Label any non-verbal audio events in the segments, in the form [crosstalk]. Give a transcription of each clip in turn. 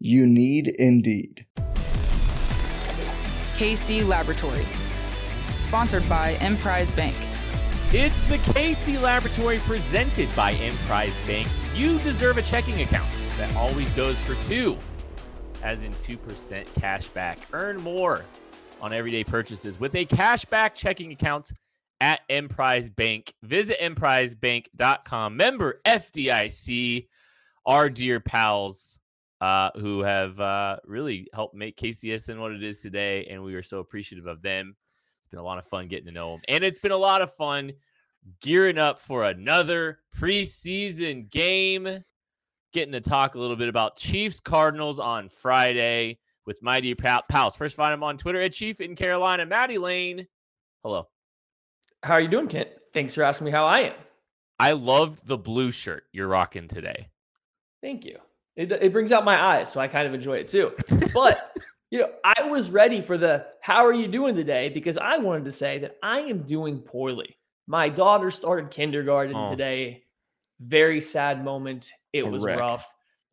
You need Indeed. KC Laboratory. Sponsored by Emprise Bank. It's the KC Laboratory presented by Emprise Bank. You deserve a checking account that always goes for two, as in 2% cash back. Earn more on everyday purchases with a cashback checking account at Emprise Bank. Visit emprisebank.com. Member FDIC, our dear pals uh, who have uh, really helped make KCSN what it is today, and we are so appreciative of them. It's been a lot of fun getting to know them, and it's been a lot of fun gearing up for another preseason game. Getting to talk a little bit about Chiefs Cardinals on Friday with my dear pals. First, find him on Twitter at Chief in Carolina, Maddie Lane. Hello. How are you doing, Kent? Thanks for asking me how I am. I love the blue shirt you're rocking today. Thank you. It, it brings out my eyes, so I kind of enjoy it too. But, [laughs] you know, I was ready for the how are you doing today because I wanted to say that I am doing poorly. My daughter started kindergarten oh. today. Very sad moment. It A was wreck. rough.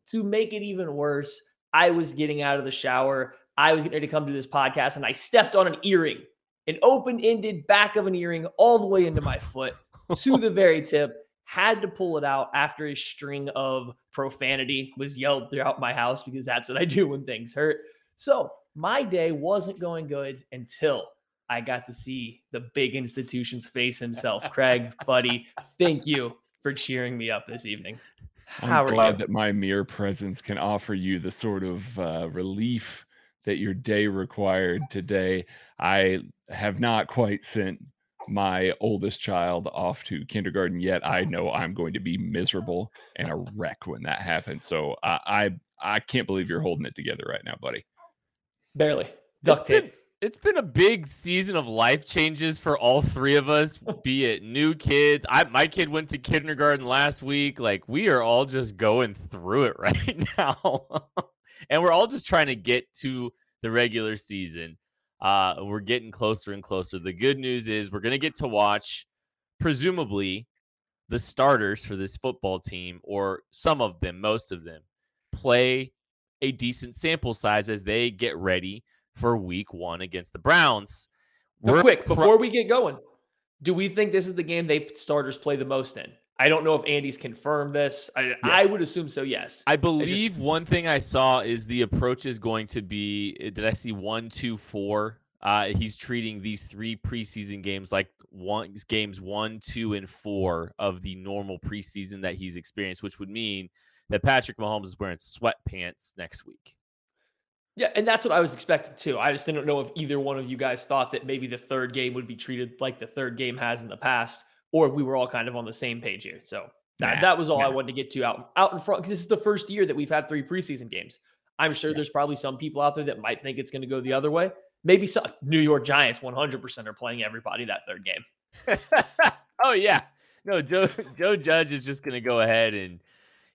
To make it even worse, I was getting out of the shower. I was getting ready to come to this podcast and I stepped on an earring an open ended back of an earring all the way into my foot to the very tip. Had to pull it out after a string of profanity was yelled throughout my house because that's what I do when things hurt. So my day wasn't going good until I got to see the big institution's face himself. Craig, buddy, thank you for cheering me up this evening. How I'm glad you? that my mere presence can offer you the sort of uh, relief that your day required today. I have not quite sent my oldest child off to kindergarten yet. I [laughs] know I'm going to be miserable and a wreck when that happens. So I I, I can't believe you're holding it together right now, buddy. Barely. Duct tape. Been, it's been a big season of life changes for all three of us, [laughs] be it new kids. I my kid went to kindergarten last week. Like we are all just going through it [laughs] right now. and we're all just trying to get to the regular season. Uh, we're getting closer and closer. The good news is we're going to get to watch, presumably, the starters for this football team, or some of them, most of them, play a decent sample size as they get ready for week one against the Browns. Real quick, before we get going, do we think this is the game they starters play the most in? I don't know if Andy's confirmed this. I, yes. I would assume so. Yes. I believe just, one thing I saw is the approach is going to be. Eh, did I see one, two, four? Uh, he's treating these three preseason games like one games one, two, and four of the normal preseason that he's experienced, which would mean that Patrick Mahomes is wearing sweatpants next week. Yeah, and that's what I was expecting too. I just didn't know if either one of you guys thought that maybe the third game would be treated like the third game has in the past or if we were all kind of on the same page here. So that, nah, that was all nah. I wanted to get to out out in front because this is the first year that we've had three preseason games. I'm sure yeah. there's probably some people out there that might think it's going to go the other way. Maybe some New York Giants 100% are playing everybody that third game. [laughs] oh yeah, no Joe Joe Judge is just going to go ahead and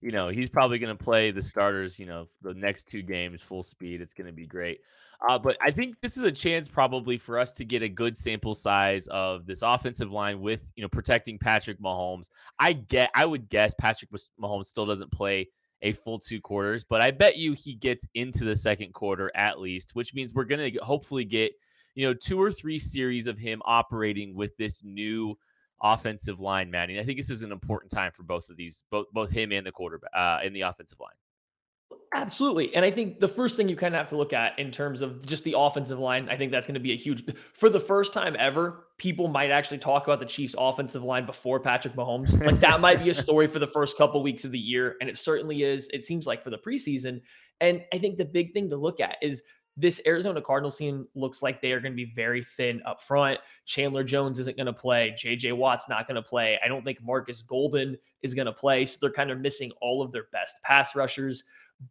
you know he's probably going to play the starters. You know the next two games full speed. It's going to be great. Uh, but I think this is a chance probably for us to get a good sample size of this offensive line with you know protecting Patrick Mahomes. I get I would guess Patrick Mahomes still doesn't play a full two quarters, but I bet you he gets into the second quarter at least, which means we're gonna hopefully get you know two or three series of him operating with this new offensive line, Manning. I think this is an important time for both of these, both both him and the quarterback uh, in the offensive line Absolutely. And I think the first thing you kind of have to look at in terms of just the offensive line, I think that's going to be a huge, for the first time ever, people might actually talk about the Chiefs' offensive line before Patrick Mahomes. Like that might be a story for the first couple weeks of the year. And it certainly is, it seems like for the preseason. And I think the big thing to look at is this Arizona Cardinals team looks like they are going to be very thin up front. Chandler Jones isn't going to play. JJ Watt's not going to play. I don't think Markus Golden is going to play. So they're kind of missing all of their best pass rushers.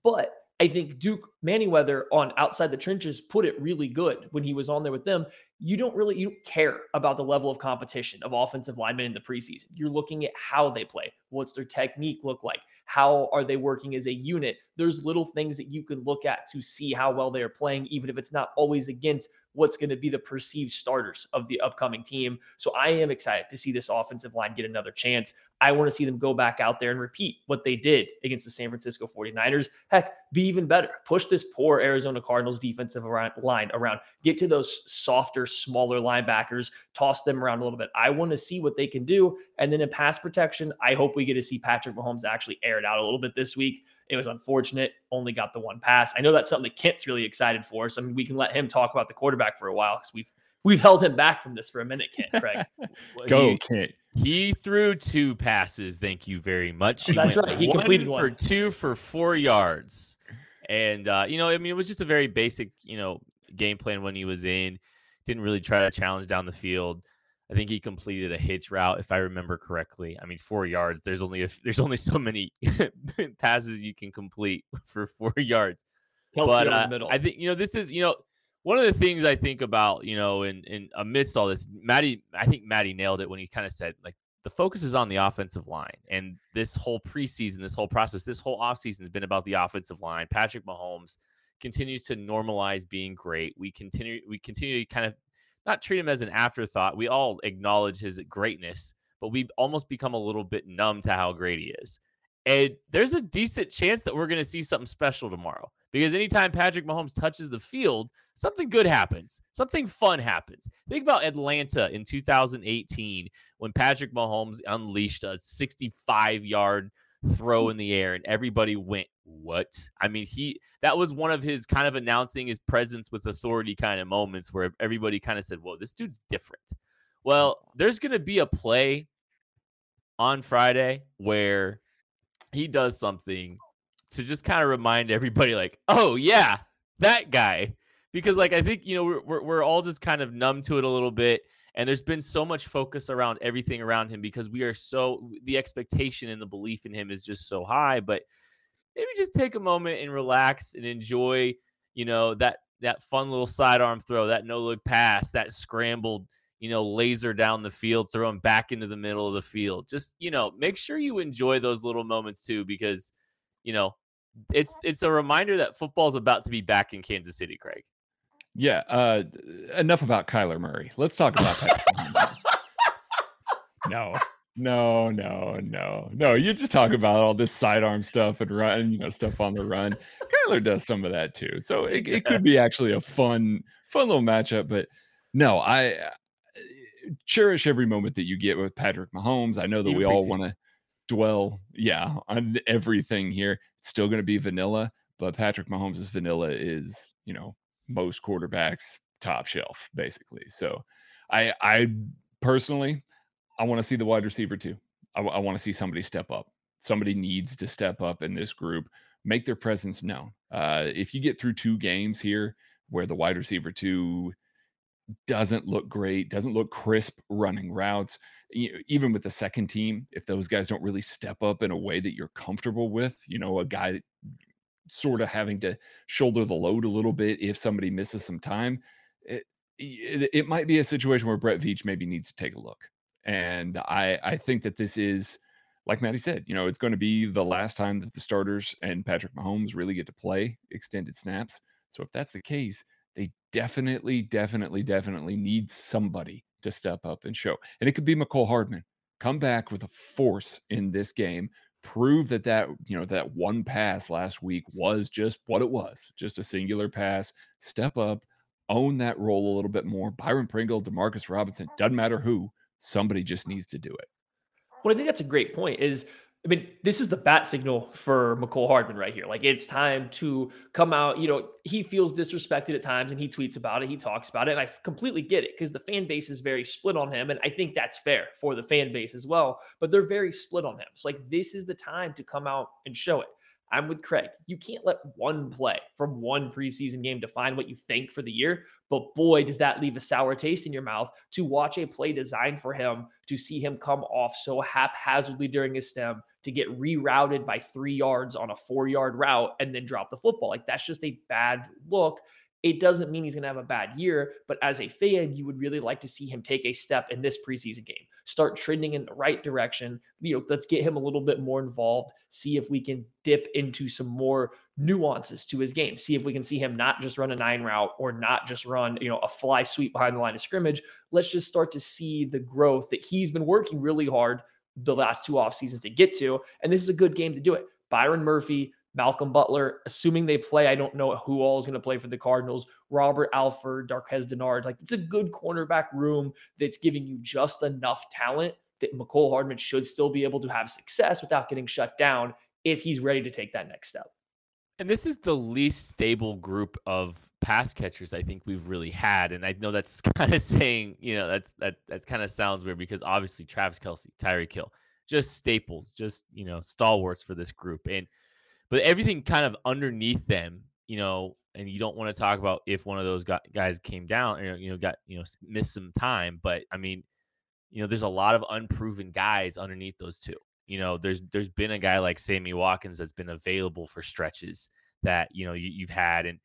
But I think Duke Manyweather on outside the trenches put it really good when he was on there with them. You don't really you don't care about the level of competition of offensive linemen in the preseason. You're looking at how they play. What's their technique look like? How are they working as a unit? There's little things that you can look at to see how well they are playing, even if it's not always against what's going to be the perceived starters of the upcoming team. So I am excited to see this offensive line get another chance. I want to see them go back out there and repeat what they did against the San Francisco 49ers. Heck, be even better. Push this poor Arizona Cardinals defensive line around. Get to those softer, smaller linebackers, toss them around a little bit. I want to see what they can do. And then in pass protection, I hope we get to see Patrick Mahomes actually air it out a little bit this week. It was unfortunate, only got the one pass. I know that's something that Kent's really excited for. So I mean, we can let him talk about the quarterback for a while because we've we've held him back from this for a minute, Kent. [laughs] Craig, go he, Kent. He threw two passes. Thank you very much. He that's right. He completed one for two for four yards, and uh, you know, I mean, it was just a very basic, you know, game plan when he was in. Didn't really try to challenge down the field. I think he completed a hitch route, if I remember correctly. I mean, four yards. There's only a, there's only so many [laughs] passes you can complete [laughs] for four yards. Kelce but uh, I think you know this is you know one of the things I think about you know in in amidst all this, Maddie. I think Maddie nailed it when he kind of said like the focus is on the offensive line, and this whole preseason, this whole process, this whole offseason has been about the offensive line. Patrick Mahomes continues to normalize being great. We continue we continue to kind of not treat him as an afterthought. We all acknowledge his greatness, but we almost become a little bit numb to how great he is. And there's a decent chance that we're going to see something special tomorrow because anytime Patrick Mahomes touches the field, something good happens. Something fun happens. Think about Atlanta in 2018 when Patrick Mahomes unleashed a 65 yard throw in the air and everybody went what? I mean he that was one of his kind of announcing his presence with authority kind of moments where everybody kind of said whoa this dude's different. Well there's going to be a play on friday where he does something to just kind of remind everybody like oh yeah that guy. Because like i think you know we're, we're, we're all just kind of numb to it a little bit and there's been so much focus around everything around him because we are so the expectation and the belief in him is just so high. But maybe just take a moment and relax and enjoy, you know, that that fun little sidearm throw, that no look pass, that scrambled, you know, laser down the field, throw him back into the middle of the field. Just, you know, make sure you enjoy those little moments too, because, you know, it's it's a reminder that football's about to be back in Kansas City, Craig. Yeah. Uh, enough about Kyler Murray. Let's talk about [laughs] no, no, no, no, no. You just talk about all this sidearm stuff and run, you know, stuff on the run. Kyler does some of that too. So it, it could be actually a fun, fun little matchup. But no, I uh, cherish every moment that you get with Patrick Mahomes. I know that we all want to dwell, yeah, on everything here. It's still going to be vanilla, but Patrick Mahomes' vanilla is, you know, most quarterbacks top shelf basically. So I I personally I want to see the wide receiver too. I, I want to see somebody step up. Somebody needs to step up in this group, make their presence known. Uh, if you get through two games here where the wide receiver two doesn't look great, doesn't look crisp running routes, even with the second team, if those guys don't really step up in a way that you're comfortable with, you know, a guy sort of having to shoulder the load a little bit if somebody misses some time, it, it, it might be a situation where Brett Veach maybe needs to take a look. And I I think that this is like Maddie said, you know, it's going to be the last time that the starters and Patrick Mahomes really get to play extended snaps. So if that's the case, they definitely, definitely, definitely need somebody to step up and show. And it could be Mecole Hardman. Come back with a force in this game prove that that you know that one pass last week was just what it was just a singular pass step up own that role a little bit more byron pringle demarcus robinson doesn't matter who somebody just needs to do it. Well i think that's a great point is I mean, this is the bat signal for Mecole Hardman right here. Like it's time to come out. You know, he feels disrespected at times and he tweets about it, he talks about it. And I completely get it because the fan base is very split on him. And I think that's fair for the fan base as well. But they're very split on him. So, like, this is the time to come out and show it. I'm with Craig. You can't let one play from one preseason game define what you think for the year. But boy, does that leave a sour taste in your mouth to watch a play designed for him, to see him come off so haphazardly during his stem, to get rerouted by three yards on a four yard route and then drop the football. Like that's just a bad look. It doesn't mean he's going to have a bad year, but as a fan, you would really like to see him take a step in this preseason game, start trending in the right direction. You know, let's get him a little bit more involved, see if we can dip into some more nuances to his game, see if we can see him not just run a nine route or not just run, you know, a fly sweep behind the line of scrimmage. Let's just start to see the growth that he's been working really hard the last two off seasons to get to. And this is a good game to do it. Byron Murphy, Malcolm Butler, assuming they play. I don't know who all is going to play for the Cardinals. Robert Alford, Darqueze Dennard. Like it's a good cornerback room that's giving you just enough talent that Mecole Hardman should still be able to have success without getting shut down if he's ready to take that next step. And this is the least stable group of pass catchers I think we've really had. And I know that's [laughs] kind of saying, you know, that's that that kind of sounds weird because obviously Travis Kelce, Tyreek Hill, just staples, just you know, stalwarts for this group. And but everything kind of underneath them, you know, and you don't want to talk about if one of those guys came down, or, you know, got you know missed some time. But I mean, you know, there's a lot of unproven guys underneath those two. You know, there's there's been a guy like Sammy Watkins that's been available for stretches that you know you, you've had, and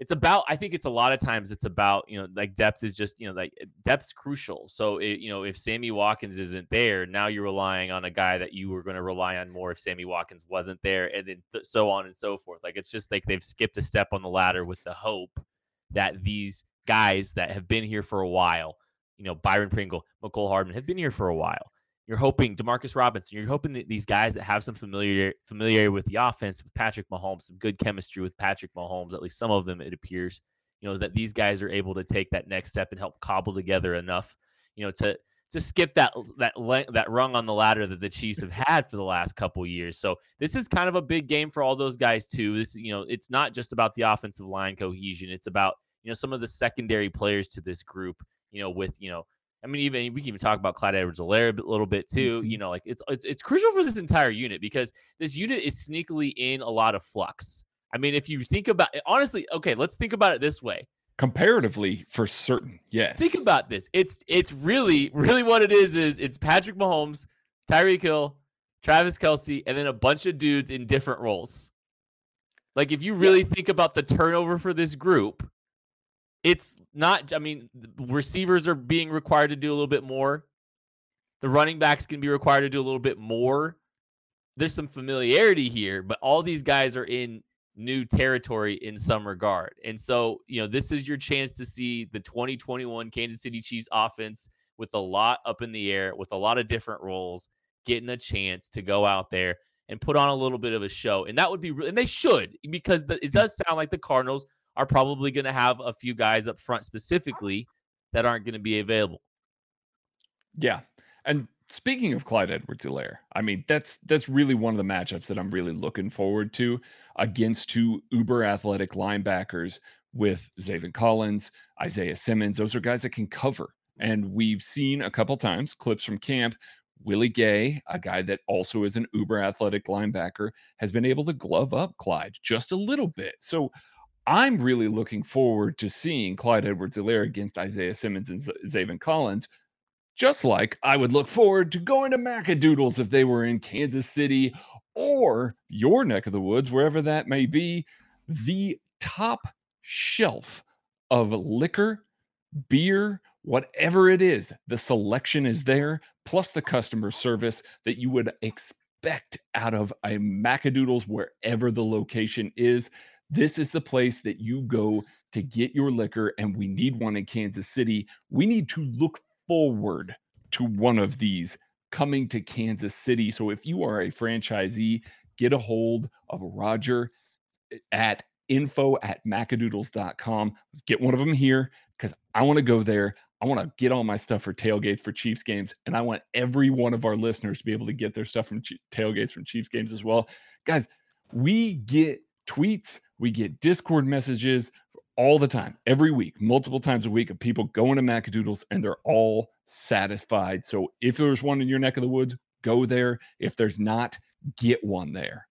it's about i think it's a lot of times it's about you know like depth is just you know like depth's crucial. So it, you know if sammy watkins isn't there now you're relying on a guy that you were going to rely on more if sammy watkins wasn't there and then th- so on and so forth. Like it's just like they've skipped a step on the ladder with the hope that these guys that have been here for a while you know byron pringle mecole hardman have been here for a while you're hoping Demarcus Robinson. You're hoping that these guys that have some familiar familiarity with the offense with Patrick Mahomes, some good chemistry with Patrick Mahomes. At least some of them, it appears. You know that these guys are able to take that next step and help cobble together enough. You know to to skip that that that rung on the ladder that the Chiefs have had for the last couple years. So this is kind of a big game for all those guys too. This you know it's not just about the offensive line cohesion. It's about you know some of the secondary players to this group. You know with you know I mean, even we can even talk about Clyde Edwards-Helaire a little bit too. Mm-hmm. You know, like it's, it's it's crucial for this entire unit because this unit is sneakily in a lot of flux. I mean, if you think about it, honestly, okay, let's think about it this way. Comparatively, for certain, yes. Think about this. It's it's really really what it is is it's Patrick Mahomes, Tyreek Hill, Travis Kelce, and then a bunch of dudes in different roles. Like if you really think about the turnover for this group, it's not. I mean, receivers are being required to do a little bit more. The running backs can be required to do a little bit more. There's some familiarity here, but all these guys are in new territory in some regard. And so, you know, this is your chance to see the 2021 Kansas City Chiefs offense with a lot up in the air, with a lot of different roles, getting a chance to go out there and put on a little bit of a show. And that would be, and they should, because it hmm. does sound like the Cardinals are probably going to have a few guys up front specifically that aren't going to be available. Yeah. And speaking of Clyde Edwards-Helaire, I mean, that's that's really one of the matchups that I'm really looking forward to against two uber athletic linebackers with Zaven Collins, Isaiah Simmons. Those are guys that can cover. And we've seen a couple times clips from camp. Willie Gay, a guy that also is an uber athletic linebacker, has been able to glove up Clyde just a little bit. So I'm really looking forward to seeing Clyde Edwards-Helaire against Isaiah Simmons and Z- Zaven Collins, just like I would look forward to going to Macadoodles if they were in Kansas City or your neck of the woods, wherever that may be. The top shelf of liquor, beer, whatever it is, the selection is there, plus the customer service that you would expect out of a Macadoodles wherever the location is. This is the place that you go to get your liquor, and we need one in Kansas City. We need to look forward to one of these coming to Kansas City. So if you are a franchisee, get a hold of Roger eh, at info at macadoodles.com. Let's get one of them here because I want to go there. I want to get all my stuff for tailgates for Chiefs games, and I want every one of our listeners to be able to get their stuff from tailgates from Chiefs games as well. Guys, we get tweets, we get Discord messages all the time, every week, multiple times a week of people going to Macadoodles and they're all satisfied. So if there's one in your neck of the woods, go there. If there's not, get one there.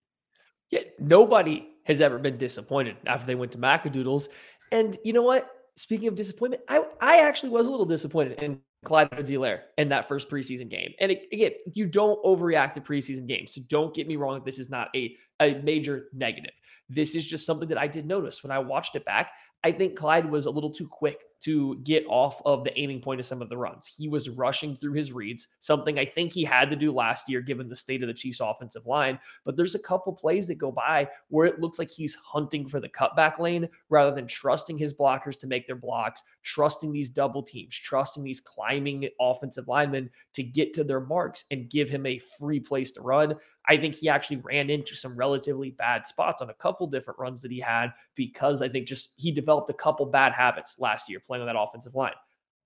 Yeah, nobody has ever been disappointed after they went to Macadoodles. And you know what? Speaking of disappointment, I, I actually was a little disappointed in Clyde Edwards-Helaire in that first preseason game. And it, again, you don't overreact to preseason games. So don't get me wrong. This is not a, a major negative. This is just something that I did notice when I watched it back. I think Clyde was a little too quick to get off of the aiming point of some of the runs. He was rushing through his reads, something I think he had to do last year given the state of the Chiefs offensive line. But there's a couple plays that go by where it looks like he's hunting for the cutback lane rather than trusting his blockers to make their blocks, trusting these double teams, trusting these climbing offensive linemen to get to their marks and give him a free place to run. I think he actually ran into some relatively bad spots on a couple different runs that he had because I think just he developed a couple bad habits last year playing on that offensive line.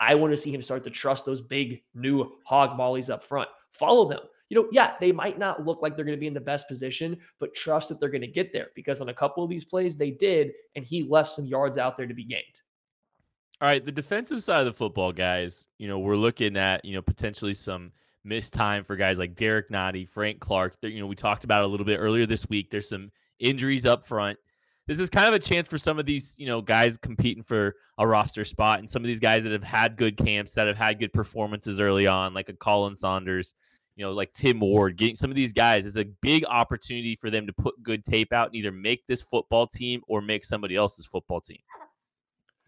I want to see him start to trust those big new hog mollies up front. Follow them. You know, yeah, they might not look like they're going to be in the best position, but trust that they're going to get there because on a couple of these plays they did, and he left some yards out there to be gained. All right, the defensive side of the football, guys, you know, we're looking at, you know, potentially some missed time for guys like Derrick Nnadi, Frank Clark. You know, we talked about a little bit earlier this week. There's some injuries up front this is kind of a chance for some of these, you know, guys competing for a roster spot and some of these guys that have had good camps, that have had good performances early on, like a Khalen Saunders, you know, like Tim Ward, getting some of these guys is a big opportunity for them to put good tape out and either make this football team or make somebody else's football team.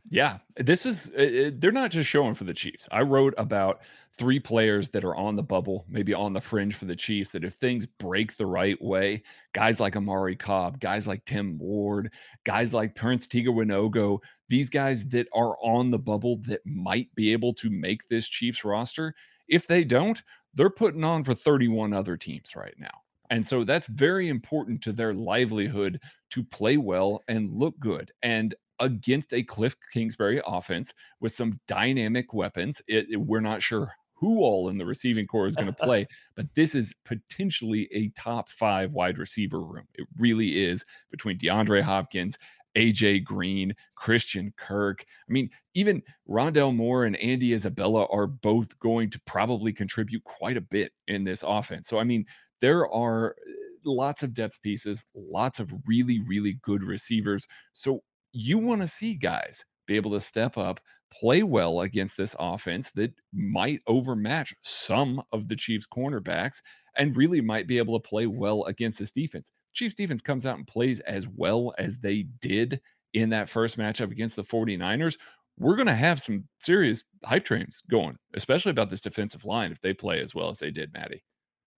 Yeah, this is uh, uh, they're not just showing for the Chiefs. I wrote about three players that are on the bubble, maybe on the fringe for the Chiefs, that if things break the right way, guys like Amari Cobb, guys like Tim Ward, guys like Prince Tega Wanogho, these guys that are on the bubble that might be able to make this Chiefs roster. If they don't, they're putting on for 31 other teams right now. And so that's very important to their livelihood to play well and look good. And against a Cliff Kingsbury offense with some dynamic weapons. It, it, we're not sure who all in the receiving corps is going [laughs] to play, but this is potentially a top five wide receiver room. It really is between DeAndre Hopkins, AJ Green, Christian Kirk. I mean, even Rondale Moore and Andy Isabella are both going to probably contribute quite a bit in this offense. So, I mean, there are eh, lots of depth pieces, lots of really, really good receivers. So you want to see guys be able to step up, play well against this offense that might overmatch some of the Chiefs' cornerbacks and really might be able to play well against this defense. Chiefs defense comes out and plays as well as they did in that first matchup against the 49ers. We're going to have some serious hype trains going, especially about this defensive line if they play as well as they did, Maddie.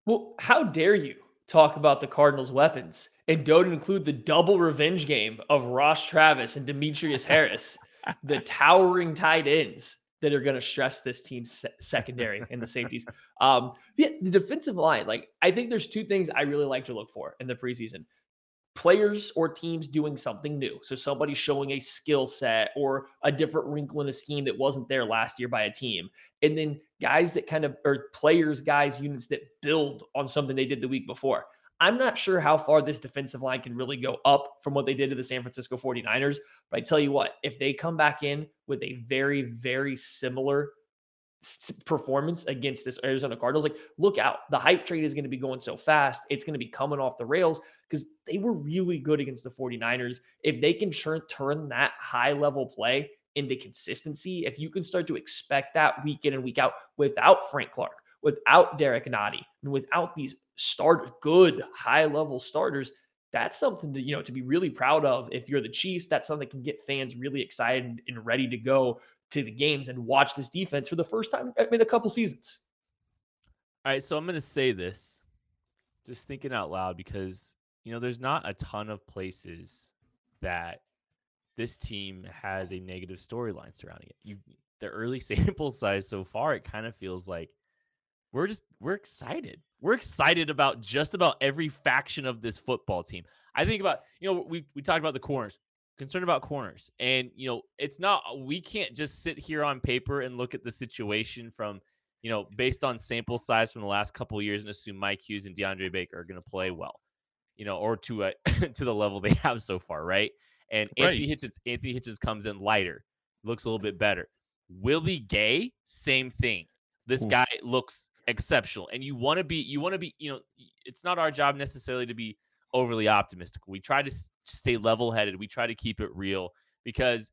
Well, how dare you talk about the Cardinals' weapons and don't include the double revenge game of Ross Travis and Demetrius [laughs] Harris, the towering tight ends that are going to stress this team's secondary and the safeties. [laughs] Um, yeah, the defensive line, like I think there's two things I really like to look for in the preseason. Players or teams doing something new. So somebody showing a skill set or a different wrinkle in a scheme that wasn't there last year by a team. And then guys that kind of or players, guys, units that build on something they did the week before. I'm not sure how far this defensive line can really go up from what they did to the San Francisco 49ers. But I tell you what, if they come back in with a very, very similar performance against this Arizona Cardinals, like look out. The hype trade is going to be going so fast. It's going to be coming off the rails because they were really good against the 49ers. If they can turn, turn that high level play into consistency, if you can start to expect that week in and week out without Frank Clark, without Derrick Nnadi, and without these start good high level starters, that's something to you know to be really proud of. If you're the Chiefs, that's something that can get fans really excited and ready to go to the games and watch this defense for the first time in a couple seasons. All right, so I'm going to say this, just thinking out loud because you know there's not a ton of places that this team has a negative storyline surrounding it. You the early [laughs] sample size so far, it kind of feels like we're just we're excited. We're excited about just about every faction of this football team. I think about, you know, we we talked about the corners. Concerned about corners. And, you know, it's not, uh, we can't just sit here on paper and look at the situation from, you know, based on sample size from the last couple years and assume Mike Hughes and DeAndre Baker are going to play well, you know, or to a, [laughs] to the level they have so far, right? And right. Anthony Hitchens, Anthony Hitchens comes in lighter, looks a little bit better. Willie Gay, same thing. This Ooh. guy looks exceptional, and you want to be, you want to be, you know, it's not our job necessarily to be overly optimistic. We try to stay level headed. We try to keep it real because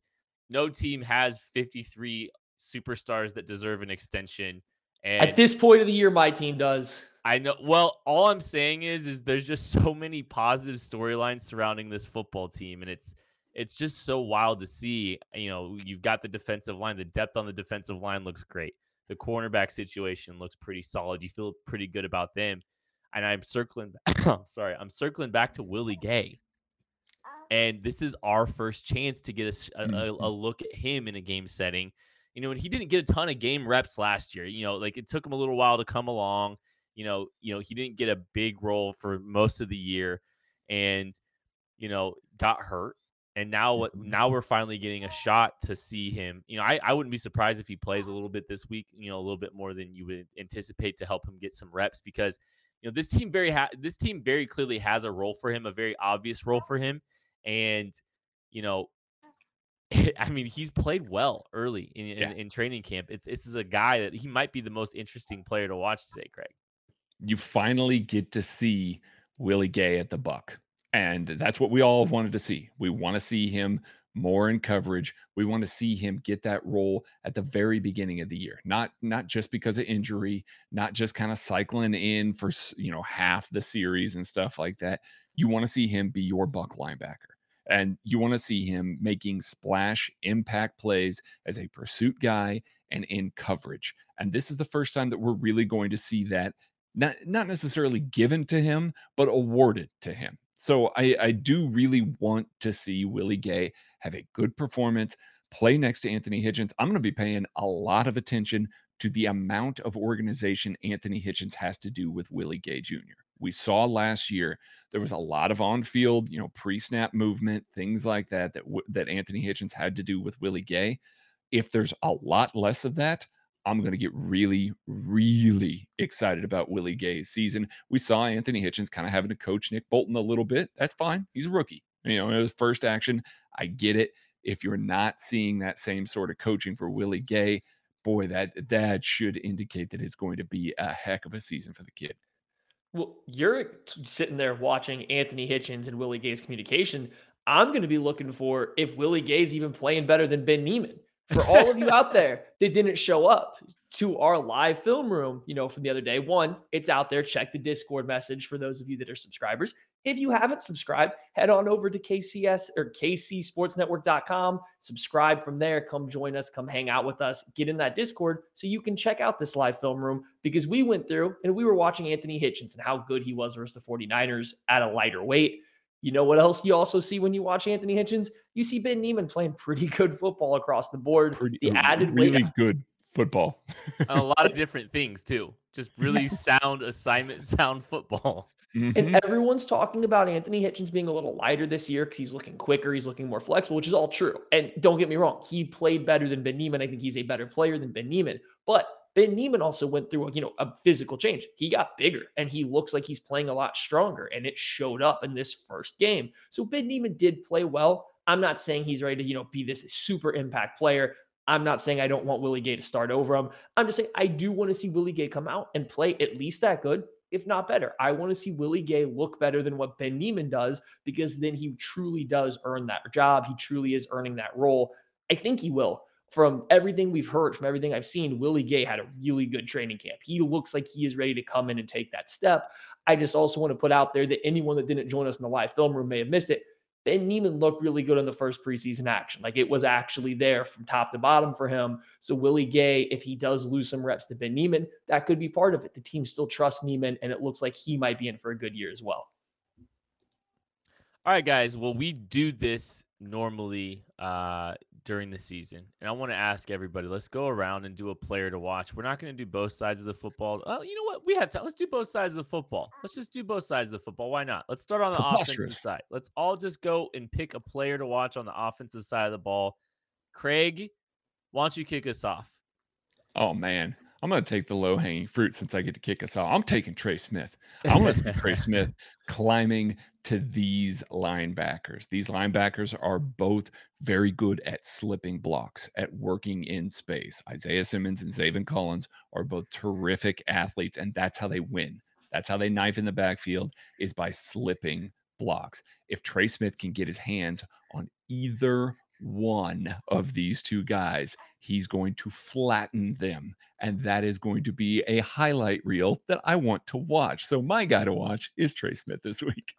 no team has 53 superstars that deserve an extension. And at this point of the year, my team does. I know. Well, all I'm saying is, is there's just so many positive storylines surrounding this football team, and it's it's just so wild to see. You know, you've got the defensive line. The depth on the defensive line looks great. The cornerback situation looks pretty solid. You feel pretty good about them and I'm circling. [laughs] I'm sorry, I'm circling back to Willie Gay, and this is our first chance to get a, a, a, mm-hmm. look at him in a game setting. You know, and he didn't get a ton of game reps last year. You know, like it took him a little while to come along. You know, you know he didn't get a big role for most of the year, and you know got hurt. And now what? Mm-hmm. Now we're finally getting a shot to see him. You know, I, I wouldn't be surprised if he plays a little bit this week. You know, a little bit more than you would anticipate to help him get some reps because you know this team very ha- this team very clearly has a role for him, a very obvious role for him, and you know. [laughs] I mean, he's played well early in, yeah. in, in training camp. It's this is a guy that he might be the most interesting player to watch today, Craig. You finally get to see Willie Gay at the Buck, and that's what we all wanted to see. We want to see him more in coverage. We want to see him get that role at the very beginning of the year, not not just because of injury, not just kind of cycling in for you know half the series and stuff like that. You want to see him be your buck linebacker. And you want to see him making splash impact plays as a pursuit guy and in coverage. And this is the first time that we're really going to see that not not necessarily given to him, but awarded to him. So I, I do really want to see Willie Gay have a good performance, play next to Anthony Hitchens. I'm going to be paying a lot of attention to the amount of organization Anthony Hitchens has to do with Willie Gay Jr. We saw last year there was a lot of on-field, you know, pre-snap movement, things like that that that Anthony Hitchens had to do with Willie Gay. If there's a lot less of that, I'm going to get really, really excited about Willie Gay's season. We saw Anthony Hitchens kind of having to coach Nick Bolton a little bit. That's fine. He's a rookie. You know, first action. I get it. If you're not seeing that same sort of coaching for Willie Gay, boy, that that should indicate that it's going to be a heck of a season for the kid. Well, you're sitting there watching Anthony Hitchens and Willie Gay's communication. I'm going to be looking for if Willie Gay's even playing better than Ben Niemann for all of you out there that didn't show up to our live film room, you know, from the other day. One, it's out there. Check the Discord message for those of you that are subscribers. If you haven't subscribed, head on over to KCS or KCSportsNetwork.com. Subscribe from there. Come join us. Come hang out with us. Get in that Discord so you can check out this live film room because we went through and we were watching Anthony Hitchens and how good he was versus the 49ers at a lighter weight. You know what else you also see when you watch Anthony Hitchens? You see Ben Niemann playing pretty good football across the board. Pretty, the added really weight, good football. a lot of [laughs] different things too. Just [laughs] really sound assignment, sound football. Mm-hmm. And everyone's talking about Anthony Hitchens being a little lighter this year because he's looking quicker, he's looking more flexible, which is all true. And don't get me wrong, he played better than Ben Niemann. I think he's a better player than Ben Niemann. But Ben Niemann also went through, you know, a physical change. He got bigger and he looks like he's playing a lot stronger, and it showed up in this first game. So Ben Niemann did play well. I'm not saying he's ready to, you know, be this super impact player. I'm not saying I don't want Willie Gay to start over him. I'm just saying I do want to see Willie Gay come out and play at least that good, if not better. I want to see Willie Gay look better than what Ben Niemann does because then he truly does earn that job. He truly is earning that role. I think he will from everything we've heard, from everything I've seen, Willie Gay had a really good training camp. He looks like he is ready to come in and take that step. I just also want to put out there that anyone that didn't join us in the live film room may have missed it. Ben Niemann looked really good in the first preseason action. Like it was actually there from top to bottom for him. So Willie Gay, if he does lose some reps to Ben Niemann, that could be part of it. The team still trusts Niemann, and it looks like he might be in for a good year as well. All right, guys. Well, we do this normally uh, during the season, and I want to ask everybody. Let's go around and do a player to watch. We're not going to do both sides of the football. Oh, you know what? We have time. Let's do both sides of the football. Let's just do both sides of the football. Why not? Let's start on the offensive side. Let's all just go and pick a player to watch on the offensive side of the ball. Craig, why don't you kick us off? Oh man, I'm going to take the low hanging fruit since I get to kick us off. I'm taking Trey Smith. I want to see Trey [laughs] Smith climbing to these linebackers. These linebackers are both very good at slipping blocks, at working in space. Isaiah Simmons and Zaven Collins are both terrific athletes, and that's how they win. That's how they knife in the backfield is by slipping blocks. If Trey Smith can get his hands on either one of these two guys, he's going to flatten them. And that is going to be a highlight reel that I want to watch. So my guy to watch is Trey Smith this week.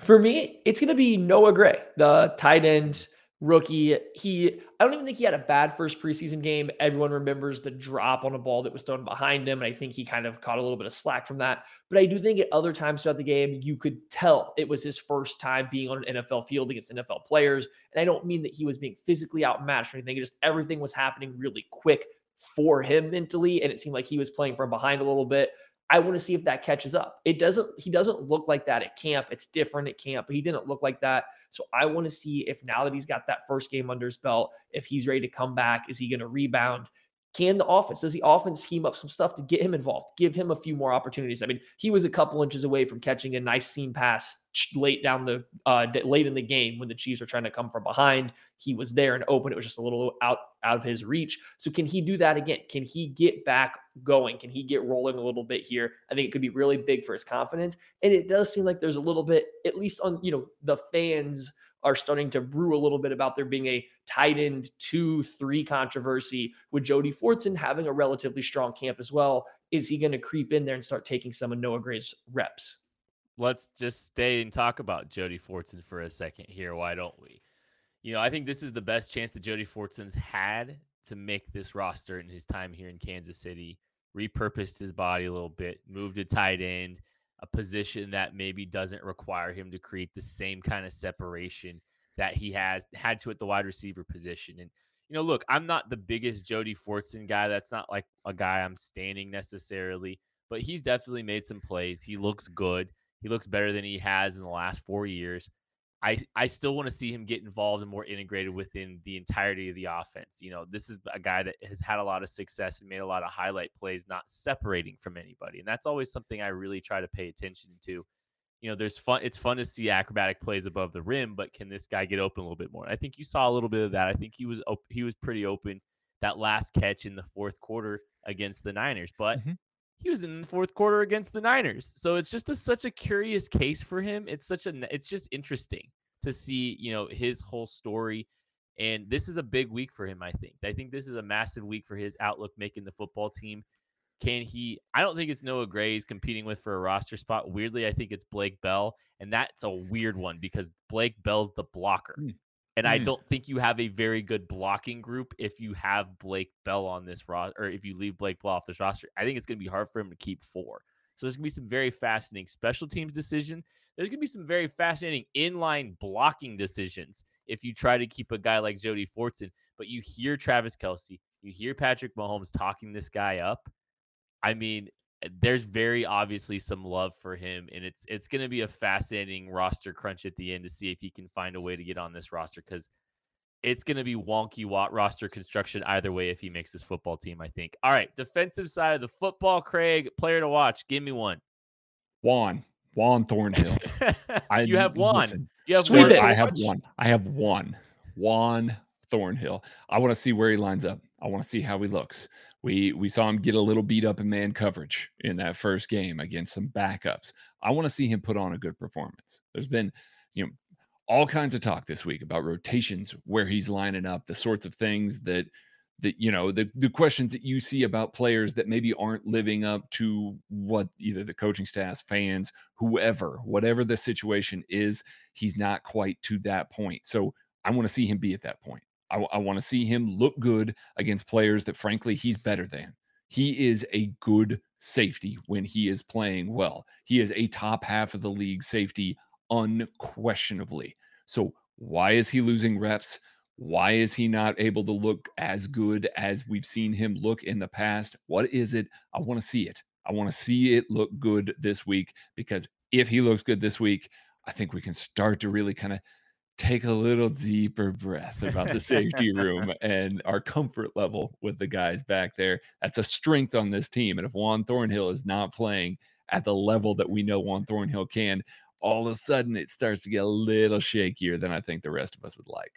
For me, it's going to be Noah Gray, the tight end rookie. He, I don't even think he had a bad first preseason game. Everyone remembers the drop on a ball that was thrown behind him. And I think he kind of caught a little bit of slack from that. But I do think at other times throughout the game, you could tell it was his first time being on an NFL field against NFL players. And I don't mean that he was being physically outmatched or anything. Just everything was happening really quick for him mentally. And it seemed like he was playing from behind a little bit. I want to see if that catches up. It doesn't, he doesn't look like that at camp. It's different at camp, but he didn't look like that. So I want to see if now that he's got that first game under his belt, if he's ready to come back, is he going to rebound? Can the offense, does the offense scheme up some stuff to get him involved, give him a few more opportunities? I mean, he was a couple inches away from catching a nice seam pass late down the uh, late in the game when the Chiefs were trying to come from behind. He was there and open. It was just a little out out of his reach. So can he do that again? Can he get back going? Can he get rolling a little bit here? I think it could be really big for his confidence. And it does seem like there's a little bit, at least on you know the fans are starting to brew a little bit about there being a tight end two, three controversy with Jody Fortson having a relatively strong camp as well. Is he going to creep in there and start taking some of Noah Gray's reps? Let's just stay and talk about Jody Fortson for a second here. Why don't we? You know, I think this is the best chance that Jody Fortson's had to make this roster in his time here in Kansas City. Repurposed his body a little bit, moved to tight end a position that maybe doesn't require him to create the same kind of separation that he has had to at the wide receiver position. And you know, look, I'm not the biggest Jody Fortson guy. That's not like a guy I'm standing necessarily, but he's definitely made some plays. He looks good. He looks better than he has in the last four years. I, I still want to see him get involved and more integrated within the entirety of the offense. You know, this is a guy that has had a lot of success and made a lot of highlight plays, not separating from anybody. And that's always something I really try to pay attention to. You know, there's fun. It's fun to see acrobatic plays above the rim, but can this guy get open a little bit more? I think you saw a little bit of that. I think he was he was pretty open that last catch in the fourth quarter against the Niners, but mm-hmm he was in the fourth quarter against the Niners. So it's just a, such a curious case for him. It's such a it's just interesting to see, you know, his whole story. And this is a big week for him, I think. I think this is a massive week for his outlook making the football team. Can he? I don't think it's Noah Gray he's competing with for a roster spot. Weirdly, I think it's Blake Bell. And that's a weird one because Blake Bell's the blocker. Hmm. And mm. I don't think you have a very good blocking group if you have Blake Bell on this roster, or if you leave Blake Bell off this roster. I think it's going to be hard for him to keep four. So there's going to be some very fascinating special teams decision. There's going to be some very fascinating inline blocking decisions if you try to keep a guy like Jody Fortson. But you hear Travis Kelce, you hear Patrick Mahomes talking this guy up. I mean, there's very obviously some love for him, and it's it's going to be a fascinating roster crunch at the end to see if he can find a way to get on this roster because it's going to be wonky roster construction either way if he makes this football team. I think. All right, defensive side of the football, Craig, player to watch. Give me one. Juan Juan Thornhill. [laughs] I, you have one. Listen, you have one. I have one. I have one. Juan Thornhill. I want to see where he lines up. I want to see how he looks. We we saw him get a little beat up in man coverage in that first game against some backups. I want to see him put on a good performance. There's been, you know, all kinds of talk this week about rotations, where he's lining up, the sorts of things that that you know the the questions that you see about players that maybe aren't living up to what either the coaching staff, fans, whoever, whatever the situation is, he's not quite to that point. So I want to see him be at that point. I, I want to see him look good against players that, frankly, he's better than. He is a good safety when he is playing well. He is a top half of the league safety unquestionably. So why is he losing reps? Why is he not able to look as good as we've seen him look in the past? What is it? I want to see it. I want to see it look good this week because if he looks good this week, I think we can start to really kind of take a little deeper breath about the safety [laughs] room and our comfort level with the guys back there. That's a strength on this team. And if Juan Thornhill is not playing at the level that we know Juan Thornhill can, all of a sudden it starts to get a little shakier than I think the rest of us would like.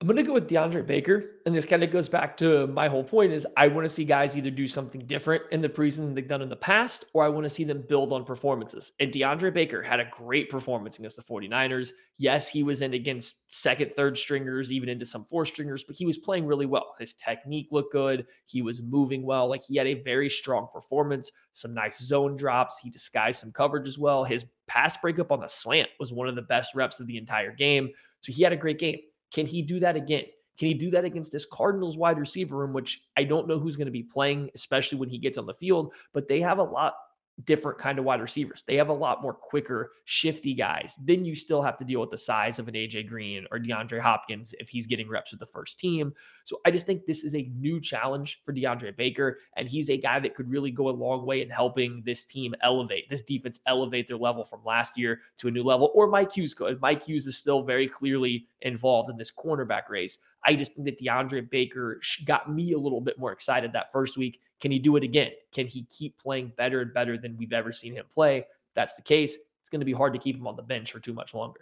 I'm going to go with DeAndre Baker. And this kind of goes back to my whole point is I want to see guys either do something different in the preseason than they've done in the past, or I want to see them build on performances. And DeAndre Baker had a great performance against the 49ers. Yes, he was in against second, third stringers, even into some four stringers, but he was playing really well. His technique looked good. He was moving well. Like he had a very strong performance, some nice zone drops. He disguised some coverage as well. His pass breakup on the slant was one of the best reps of the entire game. So he had a great game. Can he do that again? Can he do that against this Cardinals wide receiver room, which I don't know who's going to be playing, especially when he gets on the field, but they have a lot different kind of wide receivers. They have a lot more quicker, shifty guys. Then you still have to deal with the size of an AJ Green or DeAndre Hopkins if he's getting reps with the first team. So I just think this is a new challenge for DeAndre Baker, and he's a guy that could really go a long way in helping this team elevate, this defense elevate their level from last year to a new level. Or Mike Hughes could. Mike Hughes is still very clearly involved in this cornerback race. I just think that DeAndre Baker got me a little bit more excited that first week. Can he do it again? Can he keep playing better and better than we've ever seen him play? If that's the case. It's going to be hard to keep him on the bench for too much longer.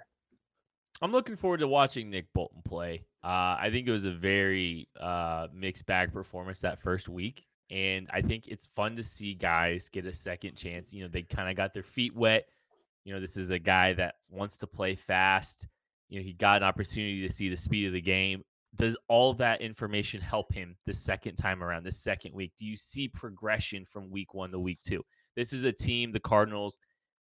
I'm looking forward to watching Nick Bolton play. Uh, I think it was a very uh, mixed bag performance that first week. And I think it's fun to see guys get a second chance. You know, they kind of got their feet wet. You know, this is a guy that wants to play fast. You know, he got an opportunity to see the speed of the game does all that information help him the second time around, the second week? Do you see progression from week one to week two? This is a team, the Cardinals,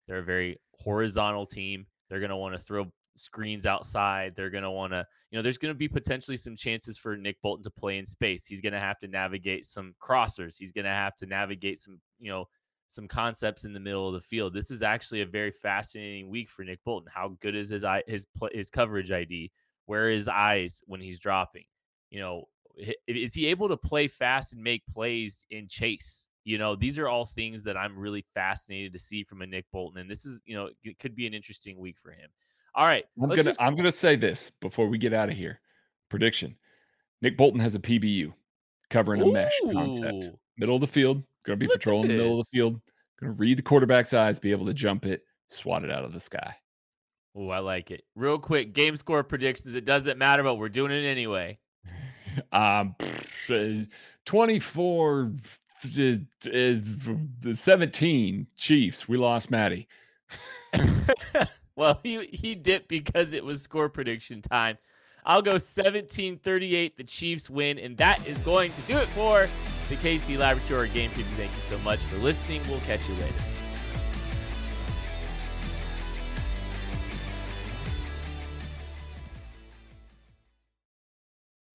they're a very horizontal team. They're going to want to throw screens outside. They're going to want to, you know, there's going to be potentially some chances for Nick Bolton to play in space. He's going to have to navigate some crossers. He's going to have to navigate some, you know, some concepts in the middle of the field. This is actually a very fascinating week for Nick Bolton. How good is his his his coverage ID? Where are his eyes when he's dropping? You know, is he able to play fast and make plays in chase? You know, these are all things that I'm really fascinated to see from a Nick Bolton, and this is, you know, it could be an interesting week for him. All right, I'm gonna just... I'm gonna say this before we get out of here. Prediction: Nick Bolton has a PBU covering a mesh concept, middle of the field. Going to be Look patrolling the middle of the field. Going to read the quarterback's eyes, be able to jump it, swat it out of the sky. Oh, I like it. Real quick, game score predictions. It doesn't matter, but we're doing it anyway. [laughs] Um, 24 17 Chiefs. We lost Maddie. [laughs] [laughs] well, he he dipped because it was score prediction time. I'll go 17-38. The Chiefs win, and that is going to do it for the KC Laboratory Game Preview. Thank you so much for listening. We'll catch you later.